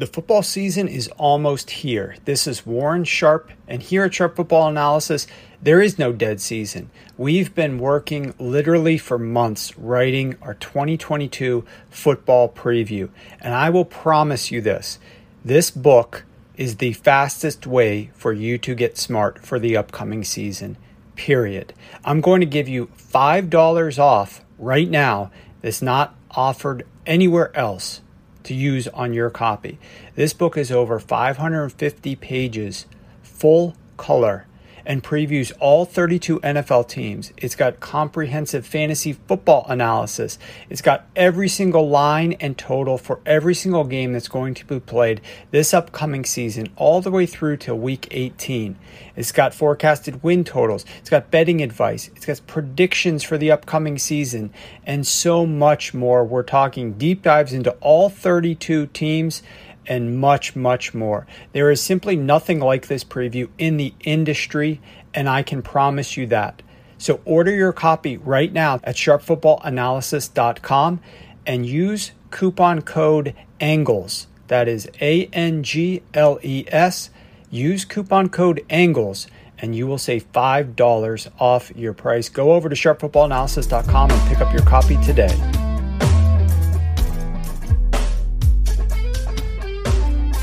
The football season is almost here. This is Warren Sharp, and here at Sharp Football Analysis, there is no dead season. We've been working literally for months writing our 2022 football preview, and I will promise you this this book is the fastest way for you to get smart for the upcoming season, period. I'm going to give you $5 off right now. It's not offered anywhere else to use on your copy. This book is over 550 pages, full color and previews all 32 NFL teams. It's got comprehensive fantasy football analysis. It's got every single line and total for every single game that's going to be played this upcoming season, all the way through to week 18. It's got forecasted win totals. It's got betting advice. It's got predictions for the upcoming season, and so much more. We're talking deep dives into all 32 teams and much, much more. There is simply nothing like this preview in the industry, and I can promise you that. So order your copy right now at sharpfootballanalysis.com and use coupon code ANGLES. That is A N G L E S. Use coupon code ANGLES and you will save $5 off your price. Go over to sharpfootballanalysis.com and pick up your copy today.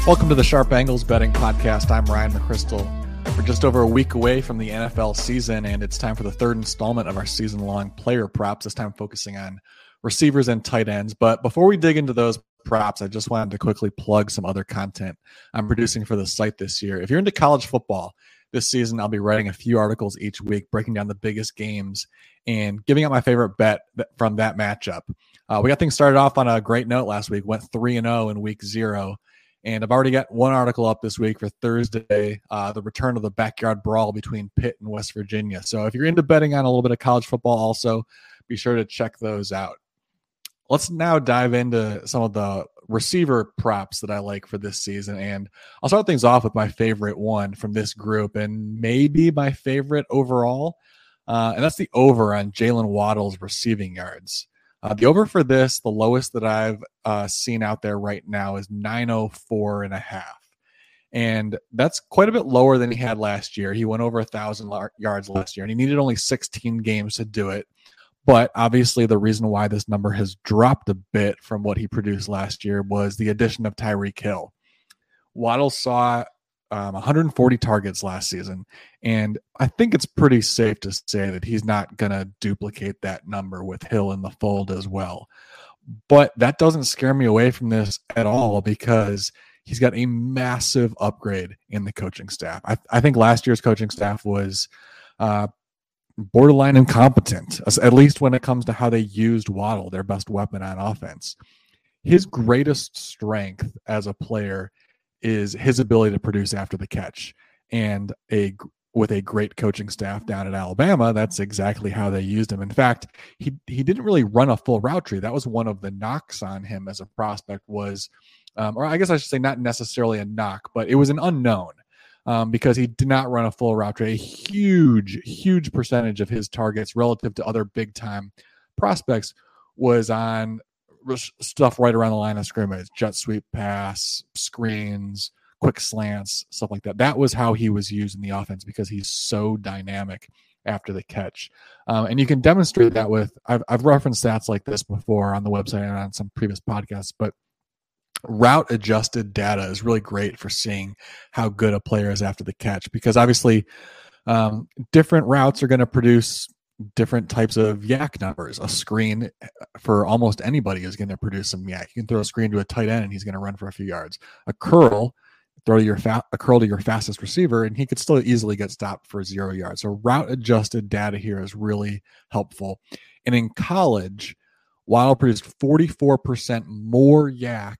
Welcome to the Sharp Angles Betting Podcast. I'm Ryan McChrystal. We're just over a week away from the NFL season, and it's time for the third installment of our season long player props, this time focusing on receivers and tight ends. But before we dig into those props, I just wanted to quickly plug some other content I'm producing for the site this year. If you're into college football, this season I'll be writing a few articles each week, breaking down the biggest games and giving out my favorite bet from that matchup. Uh, we got things started off on a great note last week, went 3 and 0 in week zero and I've already got one article up this week for Thursday, uh, the return of the backyard brawl between Pitt and West Virginia. So if you're into betting on a little bit of college football, also be sure to check those out. Let's now dive into some of the receiver props that I like for this season. And I'll start things off with my favorite one from this group and maybe my favorite overall. Uh, and that's the over on Jalen Waddle's receiving yards. Uh, the over for this, the lowest that I've uh, seen out there right now is 904 and a half. And that's quite a bit lower than he had last year. He went over a thousand yards last year and he needed only 16 games to do it. But obviously, the reason why this number has dropped a bit from what he produced last year was the addition of Tyreek Hill. Waddle saw um, 140 targets last season. And I think it's pretty safe to say that he's not going to duplicate that number with Hill in the fold as well. But that doesn't scare me away from this at all because he's got a massive upgrade in the coaching staff. I, I think last year's coaching staff was uh, borderline incompetent, at least when it comes to how they used Waddle, their best weapon on offense. His greatest strength as a player is his ability to produce after the catch. And a with a great coaching staff down at Alabama, that's exactly how they used him. In fact, he he didn't really run a full route tree. That was one of the knocks on him as a prospect was, um, or I guess I should say not necessarily a knock, but it was an unknown um, because he did not run a full route tree. A huge, huge percentage of his targets relative to other big time prospects was on stuff right around the line of scrimmage, jet sweep pass, screens, quick slants, stuff like that. That was how he was used in the offense because he's so dynamic after the catch. Um, and you can demonstrate that with, I've, I've referenced stats like this before on the website and on some previous podcasts, but route adjusted data is really great for seeing how good a player is after the catch because obviously um, different routes are going to produce different types of YAC numbers. A screen uh, for almost anybody is going to produce some YAC. You can throw a screen to a tight end and he's going to run for a few yards. A curl, throw your fa- a curl to your fastest receiver and he could still easily get stopped for zero yards. So route adjusted data here is really helpful. And in college, Waddle produced 44% more YAC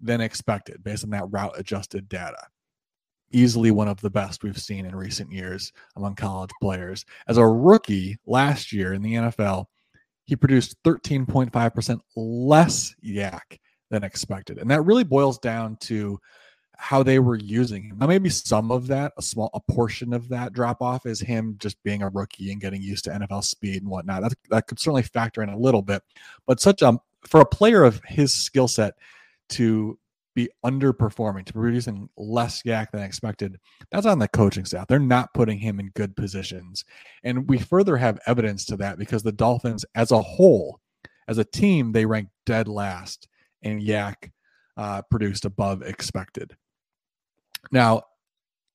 than expected based on that route adjusted data easily one of the best we've seen in recent years among college players. As a rookie last year in the NFL, he produced 13.5% less YAC than expected. And that really boils down to how they were using him. Now, maybe some of that, a small a portion of that drop off is him just being a rookie and getting used to NFL speed and whatnot. That, that could certainly factor in a little bit. But such a for a player of his skill set to be underperforming, to producing less YAC than expected, that's on the coaching staff. They're not putting him in good positions. And we further have evidence to that because the Dolphins, as a whole, as a team, they rank dead last in YAC uh, produced above expected. Now,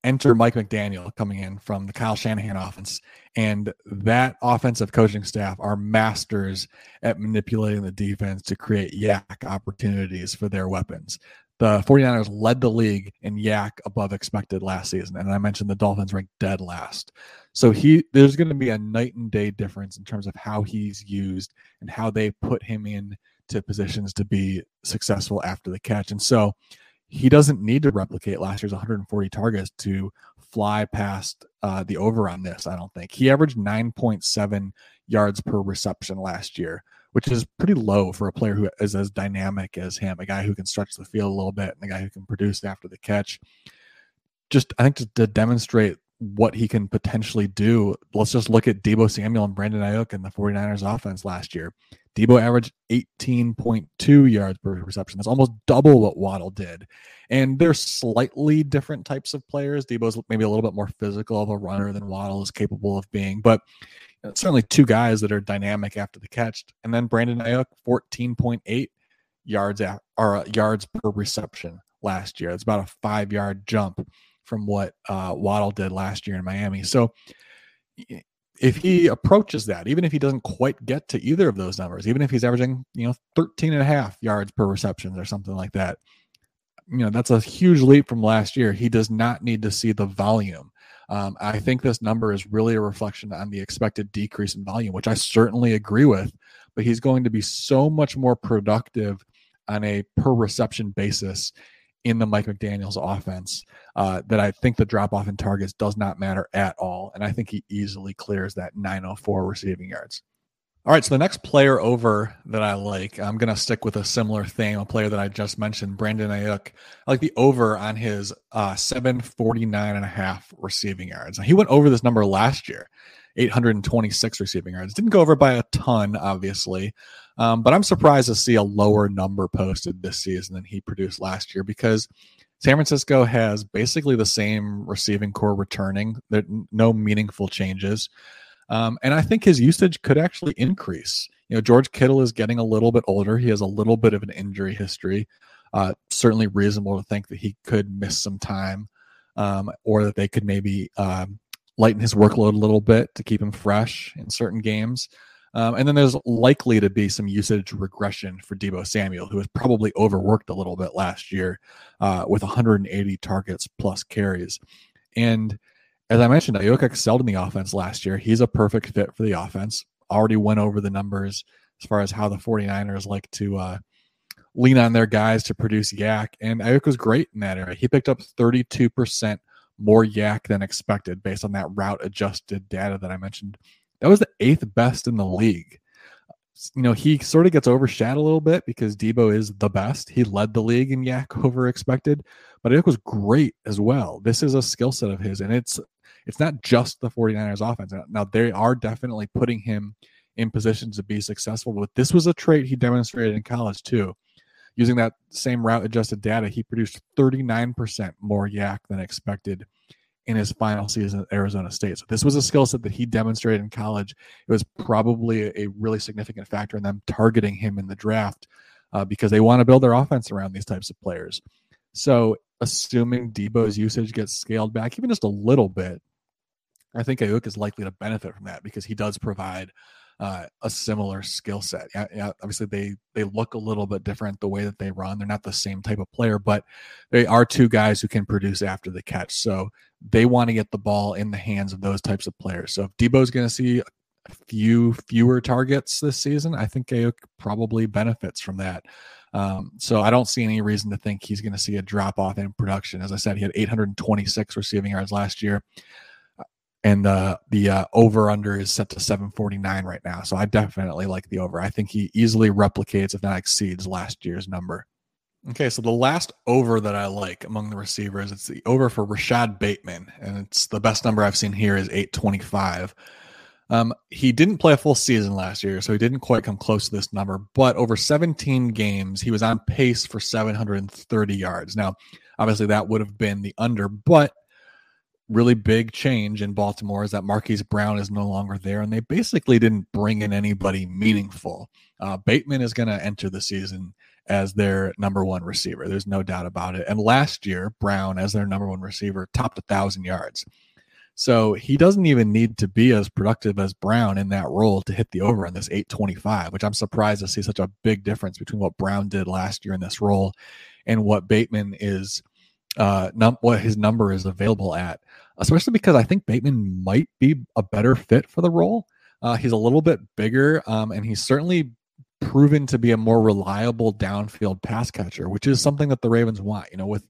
enter Mike McDaniel coming in from the Kyle Shanahan offense. And that offensive coaching staff are masters at manipulating the defense to create YAC opportunities for their weapons. The 49ers led the league in YAC above expected last season. And I mentioned the Dolphins ranked dead last. So he there's going to be a night and day difference in terms of how he's used and how they put him in to positions to be successful after the catch. And so he doesn't need to replicate last year's 140 targets to fly past uh, the over on this. I don't think he averaged 9.7 yards per reception last year, which is pretty low for a player who is as dynamic as him, a guy who can stretch the field a little bit, and a guy who can produce after the catch. Just, I think, to, to demonstrate what he can potentially do, let's just look at Deebo Samuel and Brandon Aiyuk in the 49ers offense last year. Deebo averaged 18.2 yards per reception. That's almost double what Waddle did. And they're slightly different types of players. Deebo's maybe a little bit more physical of a runner than Waddle is capable of being, but certainly two guys that are dynamic after the catch. And then Brandon Aiyuk, 14.8 yards at, or uh, yards per reception last year. It's about a five yard jump from what uh, Waddle did last year in Miami. So if he approaches that, even if he doesn't quite get to either of those numbers, even if he's averaging, you know, 13 and a half yards per reception or something like that, you know, that's a huge leap from last year. He does not need to see the volume. Um, I think this number is really a reflection on the expected decrease in volume, which I certainly agree with. But he's going to be so much more productive on a per reception basis in the Mike McDaniels offense uh, that I think the drop off in targets does not matter at all. And I think he easily clears that 904 receiving yards. All right, so the next player over that I like, I'm going to stick with a similar theme, a player that I just mentioned, Brandon Aiyuk. I like the over on his uh, 749 and a half receiving yards. Now, he went over this number last year, 826 receiving yards. Didn't go over by a ton, obviously, um, but I'm surprised to see a lower number posted this season than he produced last year because San Francisco has basically the same receiving corps returning. There no meaningful changes. Um, and I think his usage could actually increase. You know, George Kittle is getting a little bit older. He has a little bit of an injury history. Uh, certainly reasonable to think that he could miss some time um, or that they could maybe um, lighten his workload a little bit to keep him fresh in certain games. Um, and then there's likely to be some usage regression for Deebo Samuel, who was probably overworked a little bit last year uh, with 180 targets plus carries. And as I mentioned, Aiyuk excelled in the offense last year. He's a perfect fit for the offense. Already went over the numbers as far as how the 49ers like to uh, lean on their guys to produce YAC. And Aiyuk was great in that area. He picked up 32% more YAC than expected based on that route adjusted data that I mentioned that was the eighth best in the league. You know, he sort of gets overshadowed a little bit because Deebo is the best. He led the league in YAC over expected, but it was great as well. This is a skill set of his, and it's it's not just the 49ers offense. Now they are definitely putting him in positions to be successful, but this was a trait he demonstrated in college too. Using that same route adjusted data, he produced 39% more YAC than expected in his final season at Arizona State. So this was a skill set that he demonstrated in college. It was probably a, a really significant factor in them targeting him in the draft uh, because they want to build their offense around these types of players. So assuming Deebo's usage gets scaled back even just a little bit, I think Aiyuk is likely to benefit from that because he does provide uh, a similar skill set. Yeah, yeah, obviously they they look a little bit different the way that they run. They're not the same type of player, but they are two guys who can produce after the catch. So they want to get the ball in the hands of those types of players. So if Deebo's going to see a few fewer targets this season, I think Aiyuk probably benefits from that. Um, so I don't see any reason to think he's going to see a drop off in production. As I said, he had 826 receiving yards last year and uh, the uh, over under is set to 749 right now. So I definitely like the over. I think he easily replicates, if not exceeds, last year's number. Okay, so the last over that I like among the receivers, it's the over for Rashod Bateman, and it's the best number I've seen here is 825. Um, he didn't play a full season last year, so he didn't quite come close to this number. But over 17 games, he was on pace for 730 yards. Now, obviously, that would have been the under, but really big change in Baltimore is that Marquise Brown is no longer there, and they basically didn't bring in anybody meaningful. Uh, Bateman is going to enter the season as their number one receiver. There's no doubt about it. And last year, Brown, as their number one receiver, topped a thousand yards. So he doesn't even need to be as productive as Brown in that role to hit the over on this 825, which I'm surprised to see such a big difference between what Brown did last year in this role and what Bateman is, uh, num- what his number is available at. Especially because I think Bateman might be a better fit for the role. Uh, he's a little bit bigger, um, and he's certainly proven to be a more reliable downfield pass catcher, which is something that the Ravens want. You know, with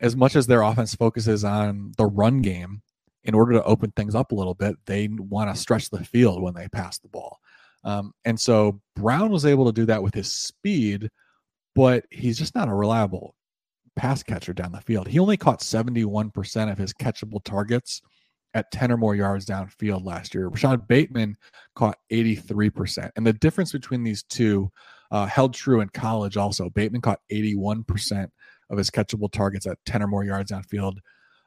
as much as their offense focuses on the run game, in order to open things up a little bit, they want to stretch the field when they pass the ball. Um, and so Brown was able to do that with his speed, but he's just not a reliable pass catcher down the field. He only caught 71% of his catchable targets at 10 or more yards downfield last year. Rashod Bateman caught 83%. And the difference between these two uh, held true in college also. Bateman caught 81% of his catchable targets at 10 or more yards downfield.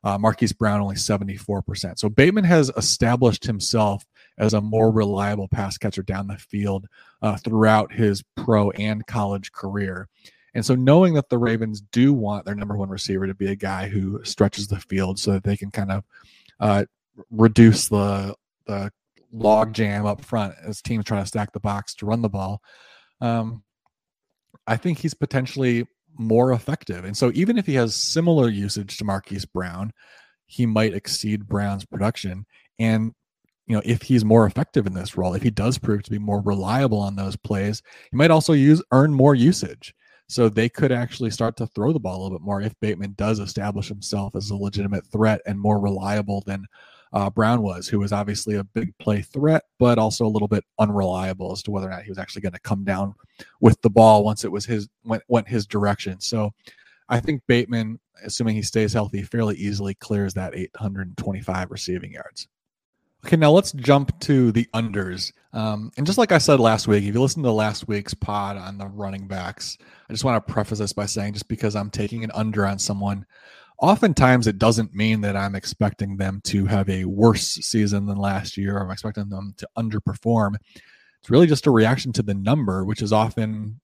Uh, Marquise Brown only 74%. So Bateman has established himself as a more reliable pass catcher down the field uh, throughout his pro and college career. And so, knowing that the Ravens do want their number one receiver to be a guy who stretches the field so that they can kind of uh, reduce the the log jam up front as teams trying to stack the box to run the ball. Um, I think he's potentially more effective. And so even if he has similar usage to Marquise Brown, he might exceed Brown's production. And you know, if he's more effective in this role, if he does prove to be more reliable on those plays, he might also use earn more usage. So they could actually start to throw the ball a little bit more if Bateman does establish himself as a legitimate threat and more reliable than uh, Brown was, who was obviously a big play threat, but also a little bit unreliable as to whether or not he was actually going to come down with the ball once it was his went went his direction. So I think Bateman, assuming he stays healthy, fairly easily clears that 825 receiving yards. Okay, now let's jump to the unders. Um, and just like I said last week, if you listen to last week's pod on the running backs, I just want to preface this by saying just because I'm taking an under on someone oftentimes it doesn't mean that I'm expecting them to have a worse season than last year or I'm expecting them to underperform. It's really just a reaction to the number, which is often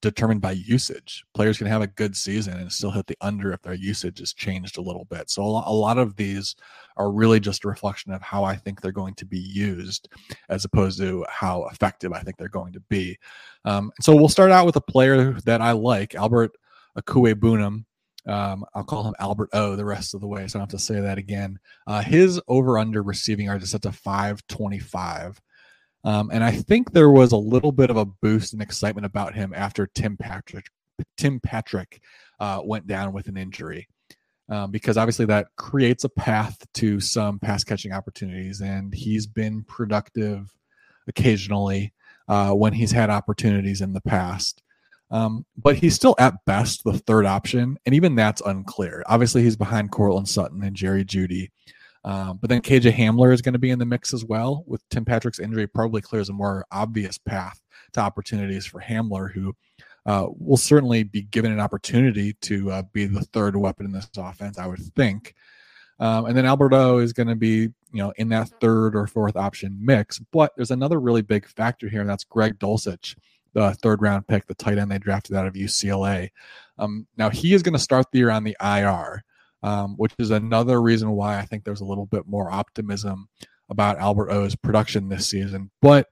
determined by usage. Players can have a good season and still hit the under if their usage has changed a little bit. So a lot of these are really just a reflection of how I think they're going to be used as opposed to how effective I think they're going to be. Um, so we'll start out with a player that I like, Albert Okwuegbunam. Um, I'll call him Albert O the rest of the way, so I don't have to say that again. Uh, his over under receiving yards is set to 525. Um, and I think there was a little bit of a boost and excitement about him after Tim Patrick Tim Patrick uh, went down with an injury. Um, because obviously that creates a path to some pass catching opportunities, and he's been productive occasionally uh, when he's had opportunities in the past. Um, but he's still at best the third option, and even that's unclear. Obviously, he's behind Courtland Sutton and Jerry Jeudy. Um, but then KJ Hamler is going to be in the mix as well. With Tim Patrick's injury, probably clears a more obvious path to opportunities for Hamler, who uh, will certainly be given an opportunity to uh, be the third weapon in this offense, I would think. Um, and then Albert O is going to be, you know, in that third or fourth option mix. But there's another really big factor here, and that's Greg Dulcich the third round pick, the tight end they drafted out of UCLA. Um, now he is going to start the year on the IR, um, which is another reason why I think there's a little bit more optimism about Albert O's production this season. But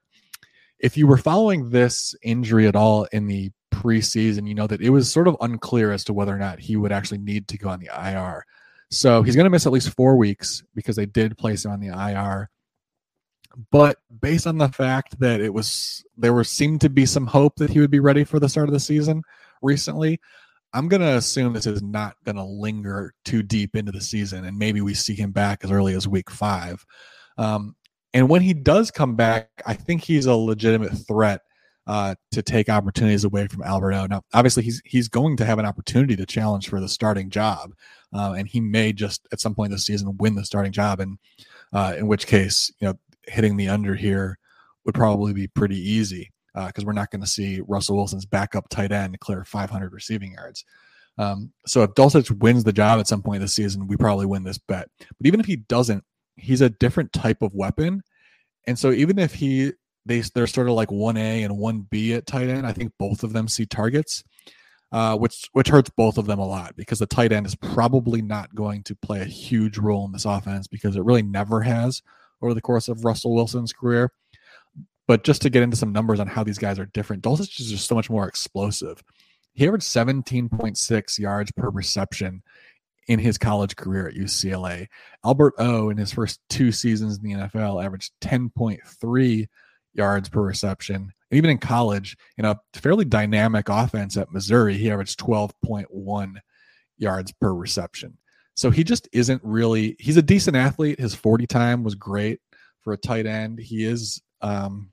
if you were following this injury at all in the preseason, you know that it was sort of unclear as to whether or not he would actually need to go on the IR. So he's going to miss at least four weeks because they did place him on the IR but based on the fact that it was there was seemed to be some hope that he would be ready for the start of the season recently i'm going to assume this is not going to linger too deep into the season and maybe we see him back as early as week five um, and when he does come back i think he's a legitimate threat uh, to take opportunities away from Albert O. Now, obviously, he's he's going to have an opportunity to challenge for the starting job, uh, and he may just at some point this season win the starting job. And uh, in which case, you know, hitting the under here would probably be pretty easy because uh, we're not going to see Russell Wilson's backup tight end clear 500 receiving yards. Um, so if Dulcich wins the job at some point this season, we probably win this bet. But even if he doesn't, he's a different type of weapon. And so even if he they they're sort of like one A and one B at tight end, I think both of them see targets, uh, which which hurts both of them a lot because the tight end is probably not going to play a huge role in this offense because it really never has over the course of Russell Wilson's career. But just to get into some numbers on how these guys are different, Dulcich is just so much more explosive. He averaged 17.6 yards per reception in his college career at UCLA. Albert O, in his first two seasons in the NFL, averaged 10.3 yards per reception. And even in college, in a fairly dynamic offense at Missouri, he averaged 12.1 yards per reception. So he just isn't really, he's a decent athlete. His 40 time was great for a tight end. He is um,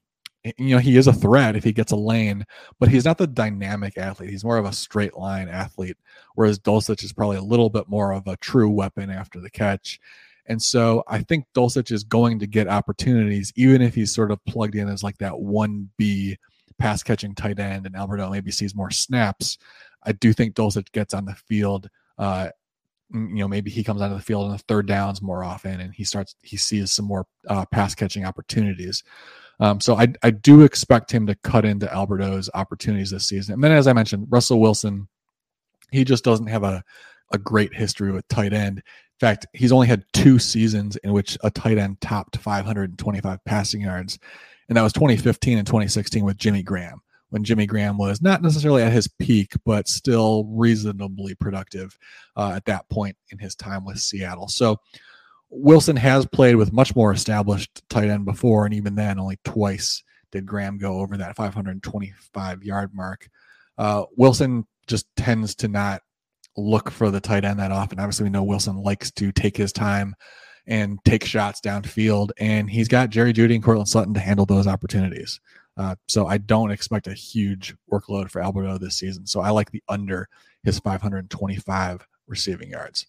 you know, he is a threat if he gets a lane, but he's not the dynamic athlete. He's more of a straight line athlete, whereas Dulcich is probably a little bit more of a true weapon after the catch. And so I think Dulcich is going to get opportunities, even if he's sort of plugged in as like that 1B pass catching tight end and Albert O maybe sees more snaps. I do think Dulcich gets on the field. Uh, you know, maybe he comes onto the field on the third downs more often and he starts, he sees some more uh, pass catching opportunities. Um, so I, I do expect him to cut into Albert O's opportunities this season. And then, as I mentioned, Russell Wilson, he just doesn't have a, a great history with tight end. In fact, he's only had two seasons in which a tight end topped 525 passing yards, and that was 2015 and 2016 with Jimmy Graham, when Jimmy Graham was not necessarily at his peak, but still reasonably productive uh, at that point in his time with Seattle. So Wilson has played with much more established tight end before, and even then, only twice did Graham go over that 525 yard mark. Uh, Wilson just tends to not look for the tight end that often. Obviously, we know Wilson likes to take his time and take shots downfield, and he's got Jerry Jeudy and Courtland Sutton to handle those opportunities. Uh, so I don't expect a huge workload for Albert O this season. So I like the under his 525 receiving yards.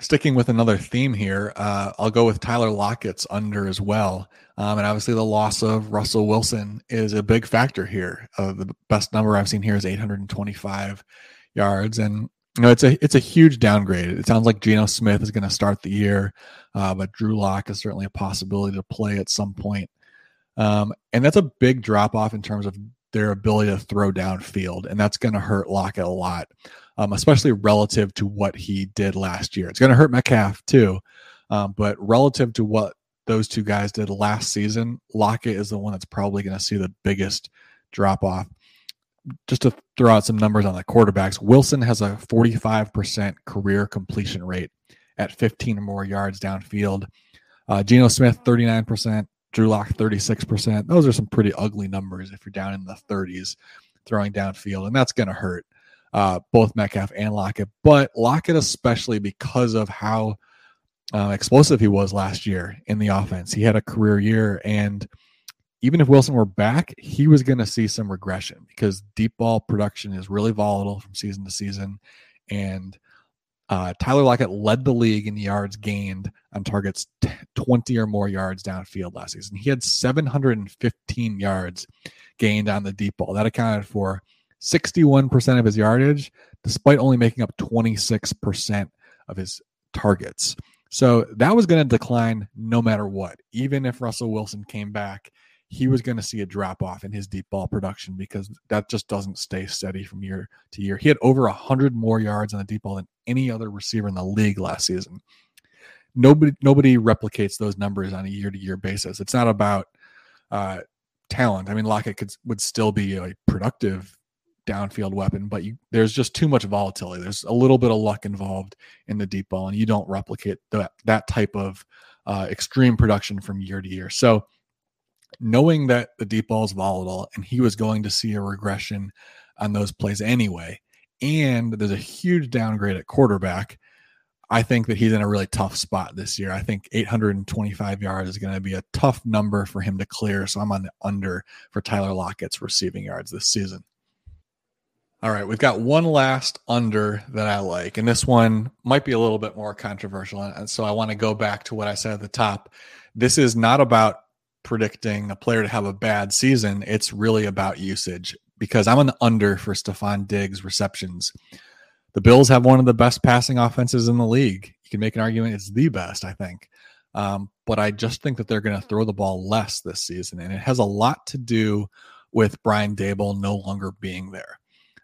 Sticking with another theme here, uh, I'll go with Tyler Lockett's under as well. Um, and obviously, the loss of Russell Wilson is a big factor here. Uh, the best number I've seen here is 825 yards, and you know it's a it's a huge downgrade. It sounds like Geno Smith is going to start the year, uh, but Drew Lock is certainly a possibility to play at some point. Um, and that's a big drop off in terms of their ability to throw downfield, and that's going to hurt Lockett a lot um, especially relative to what he did last year. It's going to hurt Metcalf too, um, but relative to what those two guys did last season, Lockett is the one that's probably going to see the biggest drop off. Just to throw out some numbers on the quarterbacks, Wilson has a 45% career completion rate at 15 or more yards downfield. Uh, Geno Smith, 39%. Drew Lock, 36%. Those are some pretty ugly numbers if you're down in the 30s throwing downfield, and that's going to hurt uh, both Metcalf and Lockett, but Lockett especially because of how uh, explosive he was last year in the offense. He had a career year, and even if Wilson were back, he was going to see some regression because deep ball production is really volatile from season to season. And uh, Tyler Lockett led the league in yards gained on targets t- 20 or more yards downfield last season. He had 715 yards gained on the deep ball. That accounted for 61% of his yardage, despite only making up 26% of his targets. So that was going to decline no matter what. Even if Russell Wilson came back, he was going to see a drop off in his deep ball production because that just doesn't stay steady from year to year. He had over 100 more yards on the deep ball than any other receiver in the league last season. Nobody nobody replicates those numbers on a year to year basis. It's not about uh, talent. I mean, Lockett could would still be a productive downfield weapon, but you, there's just too much volatility. There's a little bit of luck involved in the deep ball, and you don't replicate that that type of uh, extreme production from year to year. So, knowing that the deep ball is volatile, and he was going to see a regression on those plays anyway, and there's a huge downgrade at quarterback. I think that he's in a really tough spot this year. I think 825 yards is going to be a tough number for him to clear. So I'm on the under for Tyler Lockett's receiving yards this season. All right, we've got one last under that I like, and this one might be a little bit more controversial. And so I want to go back to what I said at the top. This is not about predicting a player to have a bad season, it's really about usage because I'm the under for Stefon Diggs receptions. The Bills have one of the best passing offenses in the league. You can make an argument it's the best, I think. Um, but I just think that they're going to throw the ball less this season. And it has a lot to do with Brian Daboll no longer being there.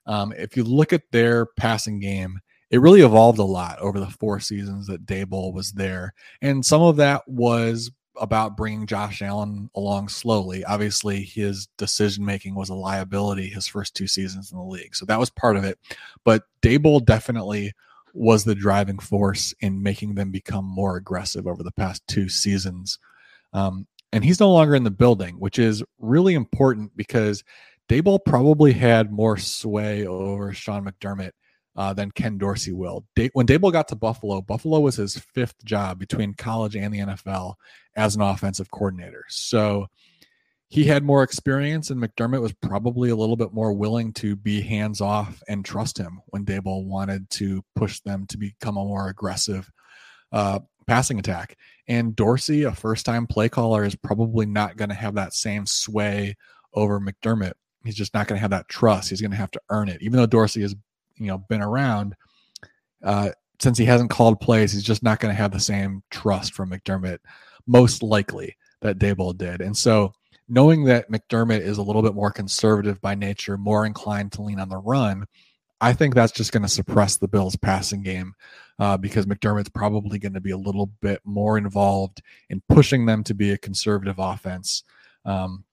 Um, if you look at their passing game, it really evolved a lot over the four seasons that Daboll was there. And some of that was about bringing Josh Allen along slowly. Obviously, his decision making was a liability his first two seasons in the league. So that was part of it. But Daboll definitely was the driving force in making them become more aggressive over the past two seasons. Um, and he's no longer in the building, which is really important because Daboll probably had more sway over Sean McDermott uh, than Ken Dorsey will. when Daboll got to Buffalo, Buffalo was his fifth job between college and the NFL as an offensive coordinator. So he had more experience, and McDermott was probably a little bit more willing to be hands off and trust him when Daboll wanted to push them to become a more aggressive uh, passing attack. And Dorsey, a first time play caller, is probably not going to have that same sway over McDermott. He's just not going to have that trust. He's going to have to earn it. Even though Dorsey has, you know, been around, uh, since he hasn't called plays, he's just not going to have the same trust from McDermott, most likely that Daboll did. And so knowing that McDermott is a little bit more conservative by nature, more inclined to lean on the run, I think that's just going to suppress the Bills' passing game uh, because McDermott's probably going to be a little bit more involved in pushing them to be a conservative offense um,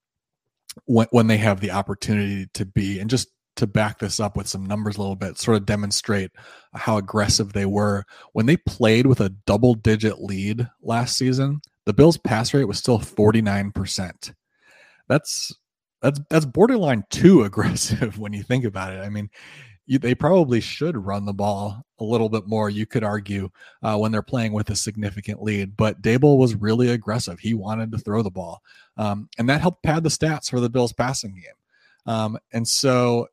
when, when they have the opportunity to be. And just to back this up with some numbers a little bit, sort of demonstrate how aggressive they were. When they played with a double digit lead last season, the Bills' pass rate was still 49% that's that's that's borderline too aggressive when you think about it. I mean, you, they probably should run the ball a little bit more. You could argue uh, when they're playing with a significant lead, but Daboll was really aggressive. He wanted to throw the ball, um, and that helped pad the stats for the Bills' passing game. Um, and so,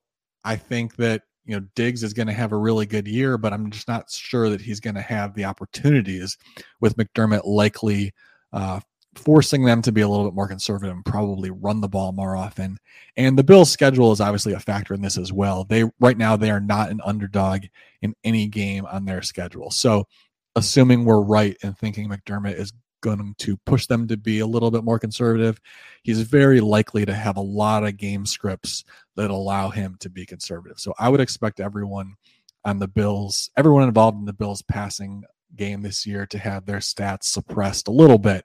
I think that you know Diggs is going to have a really good year, but I'm just not sure that he's going to have the opportunities with McDermott likely uh, forcing them to be a little bit more conservative and probably run the ball more often. And the Bills' schedule is obviously a factor in this as well. They right now they are not an underdog in any game on their schedule. So, assuming we're right in thinking McDermott is going to push them to be a little bit more conservative, he's very likely to have a lot of game scripts that allow him to be conservative. So, I would expect everyone on the Bills, everyone involved in the Bills passing game this year to have their stats suppressed a little bit.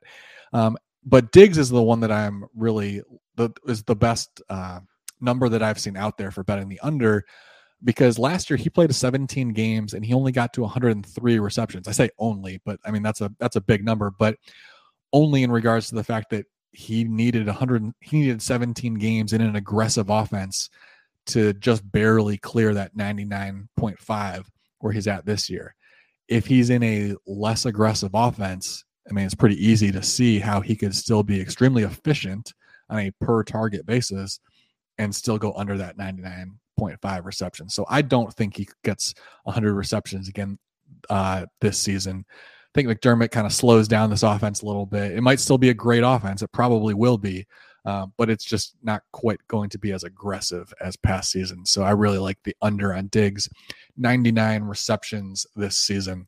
Um, but Diggs is the one that I'm really the is the best uh, number that I've seen out there for betting the under because last year he played 17 games and he only got to 103 receptions. I say only, but I mean that's a that's a big number, but only in regards to the fact that he needed 100 he needed 17 games in an aggressive offense to just barely clear that 99.5 where he's at this year. If he's in a less aggressive offense, I mean, it's pretty easy to see how he could still be extremely efficient on a per target basis and still go under that 99.5 reception. So I don't think he gets 100 receptions again uh, this season. I think McDermott kind of slows down this offense a little bit. It might still be a great offense. It probably will be, uh, but it's just not quite going to be as aggressive as past seasons. So I really like the under on Diggs, 99 receptions this season.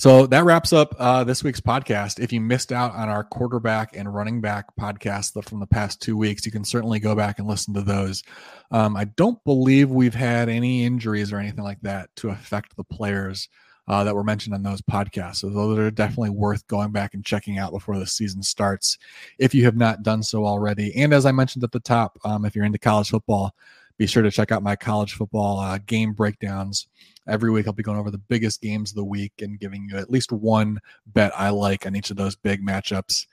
So that wraps up uh, this week's podcast. If you missed out on our quarterback and running back podcast from the past two weeks, you can certainly go back and listen to those. Um, I don't believe we've had any injuries or anything like that to affect the players uh, that were mentioned on those podcasts. So those are definitely worth going back and checking out before the season starts if you have not done so already. And as I mentioned at the top, um, if you're into college football, be sure to check out my college football uh, game breakdowns. Every week, I'll be going over the biggest games of the week and giving you at least one bet I like on each of those big matchups.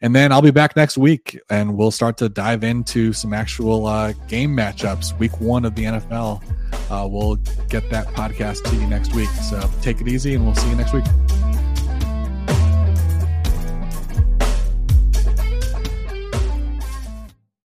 And then I'll be back next week and we'll start to dive into some actual uh, game matchups. Week one of the NFL. Uh, we'll get that podcast to you next week. So take it easy and we'll see you next week.